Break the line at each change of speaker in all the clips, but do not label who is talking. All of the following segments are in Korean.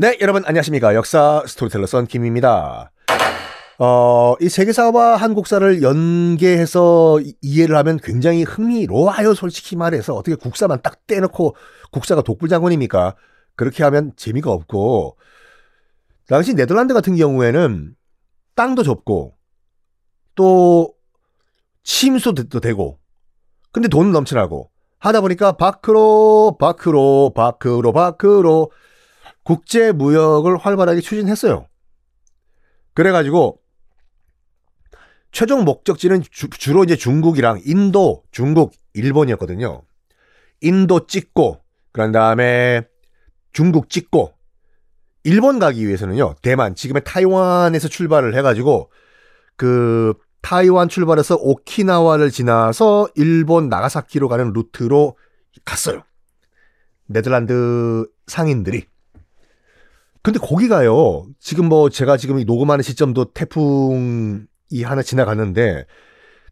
네, 여러분 안녕하십니까. 역사 스토리텔러 썬킴입니다. 어, 이 세계사와 한국사를 연계해서 이해를 하면 굉장히 흥미로워요. 솔직히 말해서 어떻게 국사만 딱 떼놓고 국사가 독불장군입니까? 그렇게 하면 재미가 없고 당시 네덜란드 같은 경우에는 땅도 좁고 또 침수도 되고 근데 돈은 넘쳐나고 하다 보니까 바크로 바크로 바크로 바크로 국제 무역을 활발하게 추진했어요. 그래가지고 최종 목적지는 주, 로 이제 중국이랑 인도, 중국, 일본이었거든요. 인도 찍고 그런 다음에 중국 찍고 일본 가기 위해서는요. 대만 지금의 타이완에서 출발을 해가지고 그 타이완 출발해서 오키나와를 지나서 일본 나가사키로 가는 루트로 갔어요. 네덜란드 상인들이. 근데 거기가요. 지금 뭐 제가 지금 녹음하는 시점도 태풍이 하나 지나갔는데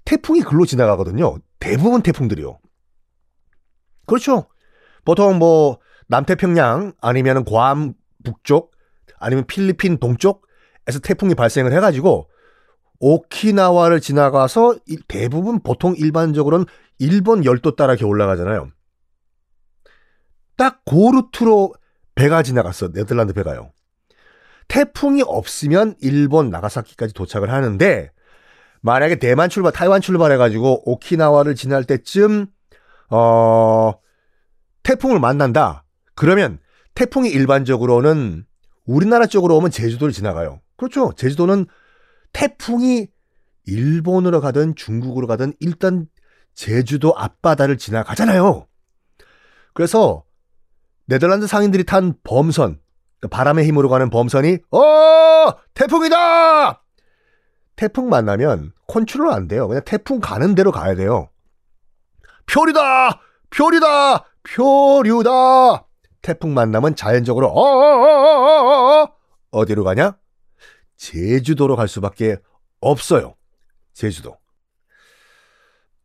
태풍이 글로 지나가거든요. 대부분 태풍들이요. 그렇죠. 보통 뭐 남태평양 아니면 괌 북쪽 아니면 필리핀 동쪽에서 태풍이 발생을 해가지고 오키나와를 지나가서 대부분 보통 일반적으로는 일본 열도 따라 이렇게 올라가잖아요. 딱그 루트로 배가 지나갔어. 네덜란드 배가요. 태풍이 없으면 일본 나가사키까지 도착을 하는데 만약에 대만 출발, 타이완 출발해가지고 오키나와를 지날 때쯤 어 태풍을 만난다. 그러면 태풍이 일반적으로는 우리나라 쪽으로 오면 제주도를 지나가요. 그렇죠. 제주도는 태풍이 일본으로 가든 중국으로 가든 일단 제주도 앞바다를 지나가잖아요. 그래서 네덜란드 상인들이 탄 범선, 그러니까 바람의 힘으로 가는 범선이 어 태풍이다. 태풍 만나면 컨트롤 안 돼요. 그냥 태풍 가는 대로 가야 돼요. 표류다, 표류다, 표류다. 태풍 만나면 자연적으로 어어어어어 어디로 가냐? 제주도로 갈 수밖에 없어요. 제주도.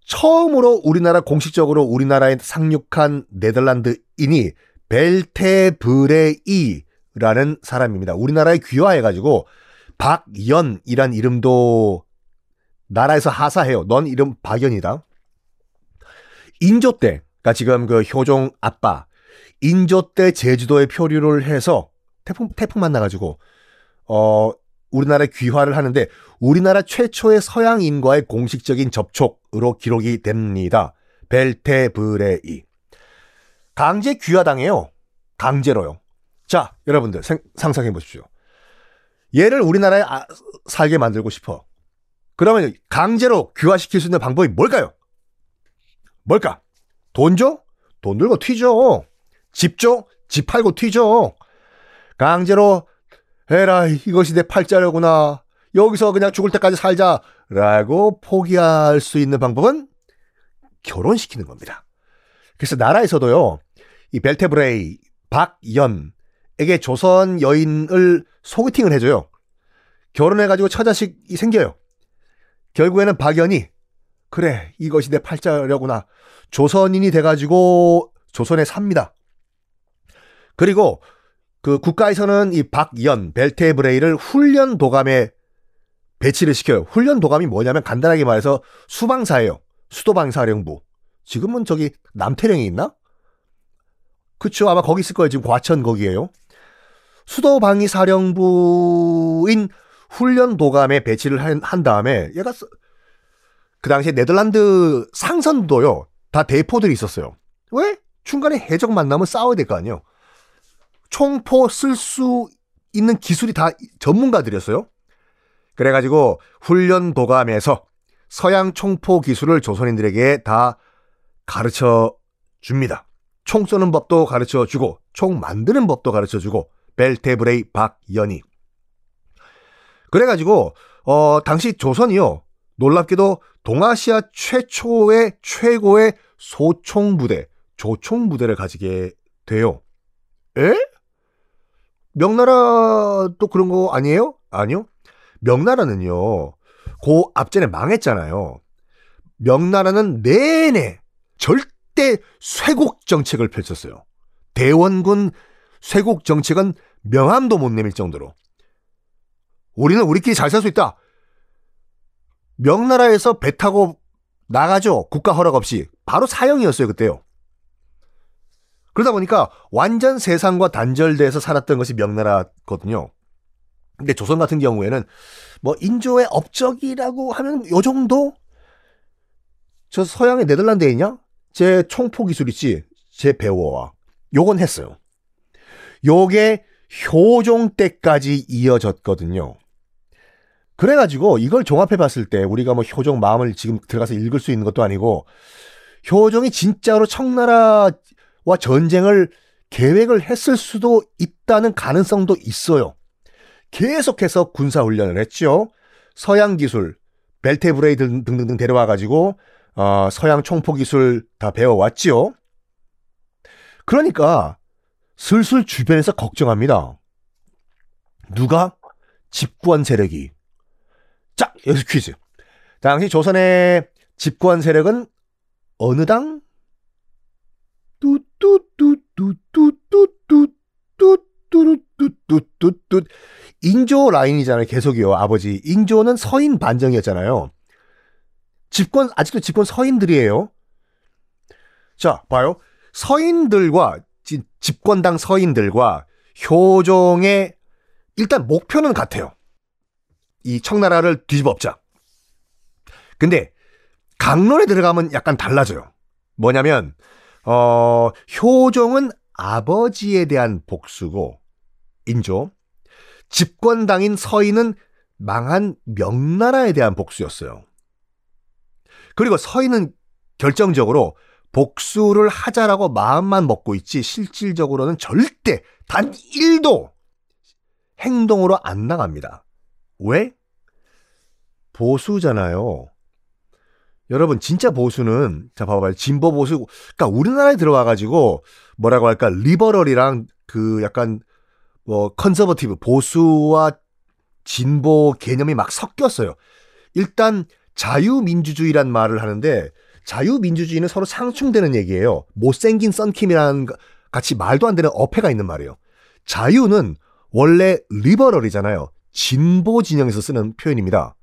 처음으로 우리나라 공식적으로 우리나라에 상륙한 네덜란드인이 벨테브레이라는 사람입니다. 우리나라에 귀화해가지고 박연이란 이름도 나라에서 하사해요. 넌 이름 박연이다. 인조 때, 그러니까 지금 그 효종 아빠 인조 때 제주도에 표류를 해서 태풍 태풍 만나가지고 어 우리나라에 귀화를 하는데 우리나라 최초의 서양 인과의 공식적인 접촉으로 기록이 됩니다. 벨테브레이. 강제 귀화당해요. 강제로요. 자, 여러분들 생, 상상해 보십시오. 얘를 우리나라에 아, 살게 만들고 싶어. 그러면 강제로 귀화시킬 수 있는 방법이 뭘까요? 뭘까? 돈 줘? 돈 들고 튀죠. 집 줘? 집 팔고 튀죠. 강제로 에라 이것이 내 팔자려구나. 여기서 그냥 죽을 때까지 살자라고 포기할 수 있는 방법은 결혼시키는 겁니다. 그래서 나라에서도요. 이 벨테브레이 박연에게 조선 여인을 소개팅을 해줘요. 결혼해가지고 처자식이 생겨요. 결국에는 박연이 그래 이것이 내 팔자려구나 조선인이 돼가지고 조선에 삽니다. 그리고 그 국가에서는 이 박연 벨테브레이를 훈련 도감에 배치를 시켜요. 훈련 도감이 뭐냐면 간단하게 말해서 수방사예요. 수도방사령부. 지금은 저기 남태령이 있나? 그쵸. 아마 거기 있을 거예요. 지금 과천 거기에요. 수도방위 사령부인 훈련 도감에 배치를 한, 한 다음에 얘가 써- 그 당시에 네덜란드 상선도요 다 대포들이 있었어요. 왜? 중간에 해적 만나면 싸워야 될 거 아니에요. 총포 쓸 수 있는 기술이 다 전문가들이었어요. 그래가지고 훈련 도감에서 서양 총포 기술을 조선인들에게 다 가르쳐 줍니다. 총 쏘는 법도 가르쳐 주고 총 만드는 법도 가르쳐 주고 벨테브레이 박연희. 그래가지고 어 당시 조선이요 놀랍게도 동아시아 최초의 최고의 소총 부대 조총 부대를 가지게 돼요. 에? 명나라도 그런 거 아니에요? 아니요. 명나라는요. 그 앞전에 망했잖아요. 명나라는 내내 절대 쇄국 정책을 펼쳤어요. 대원군 쇄국 정책은 명함도 못 내밀 정도로. 우리는 우리끼리 잘 살 수 있다. 명나라에서 배 타고 나가죠. 국가 허락 없이. 바로 사형이었어요, 그때요. 그러다 보니까 완전 세상과 단절돼서 살았던 것이 명나라거든요. 근데 조선 같은 경우에는 뭐 인조의 업적이라고 하면 요 정도? 저 서양의 네덜란드에 있냐? 제 총포 기술 있지? 제 배워와. 요건 했어요. 요게 효종 때까지 이어졌거든요. 그래가지고 이걸 종합해 봤을 때 우리가 뭐 효종 마음을 지금 들어가서 읽을 수 있는 것도 아니고 효종이 진짜로 청나라와 전쟁을 계획을 했을 수도 있다는 가능성도 있어요. 계속해서 군사훈련을 했죠. 서양 기술, 벨테브레이 등- 등등등 데려와가지고 어, 서양 총포 기술 다 배워왔지요. 그러니까 슬슬 주변에서 걱정합니다. 누가? 집권 세력이. 자, 여기서 퀴즈. 당시 조선의 집권 세력은 어느 당? 뚜뚜뚜뚜뚜뚜뚜뚜뚜뚜뚜뚜 인조 라인이잖아요. 계속이요. 아버지. 인조는 서인 반정이었잖아요. 집권 아직도 집권 서인들이에요. 자, 봐요. 서인들과 지- 집권당 서인들과 효종의 일단 목표는 같아요. 이 청나라를 뒤집어엎자. 근데 강론에 들어가면 약간 달라져요. 뭐냐면 어, 효종은 아버지에 대한 복수고 인조 집권당인 서인은 망한 명나라에 대한 복수였어요. 그리고 서인은 결정적으로 복수를 하자라고 마음만 먹고 있지 실질적으로는 절대 단 1도 행동으로 안 나갑니다. 왜? 보수잖아요. 여러분 진짜 보수는 자 봐봐요 진보 보수 그러니까 우리나라에 들어와 가지고 뭐라고 할까 liberal이랑 그 약간 뭐 conservative 보수와 진보 개념이 막 섞였어요. 일단 자유민주주의란 말을 하는데 자유민주주의는 서로 상충되는 얘기예요. 못생긴 썬킴이라는 거- 같이 말도 안 되는 어폐가 있는 말이에요. 자유는 원래 liberal이잖아요. 진보 진영에서 쓰는 표현입니다.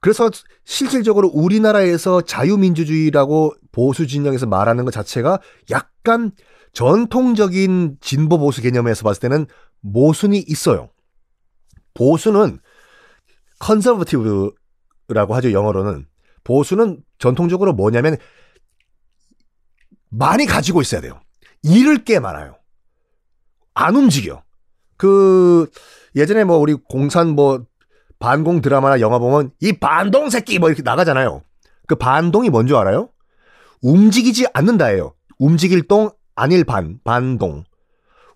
그래서 실질적으로 우리나라에서 자유민주주의라고 보수 진영에서 말하는 것 자체가 약간 전통적인 진보 보수 개념에서 봤을 때는 모순이 있어요. 보수는 conservative라고 하죠, 영어로는. 보수는 전통적으로 뭐냐면 많이 가지고 있어야 돼요. 잃을 게 많아요. 안 움직여. 그 예전에 뭐 우리 공산 뭐 반공 드라마나 영화 보면 이 반동 새끼 뭐 이렇게 나가잖아요. 그 반동이 뭔 줄 알아요? 움직이지 않는다예요. 움직일 동 아닐 반 반동.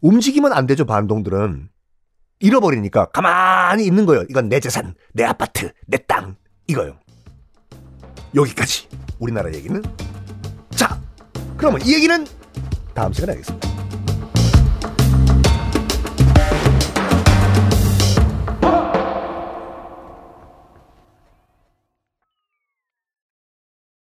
움직이면 안 되죠 반동들은. 잃어버리니까 가만히 있는 거예요. 이건 내 재산, 내 아파트, 내 땅 이거요. 여기까지 우리나라 얘기는 자 그러면 이 얘기는 다음 시간에 하겠습니다.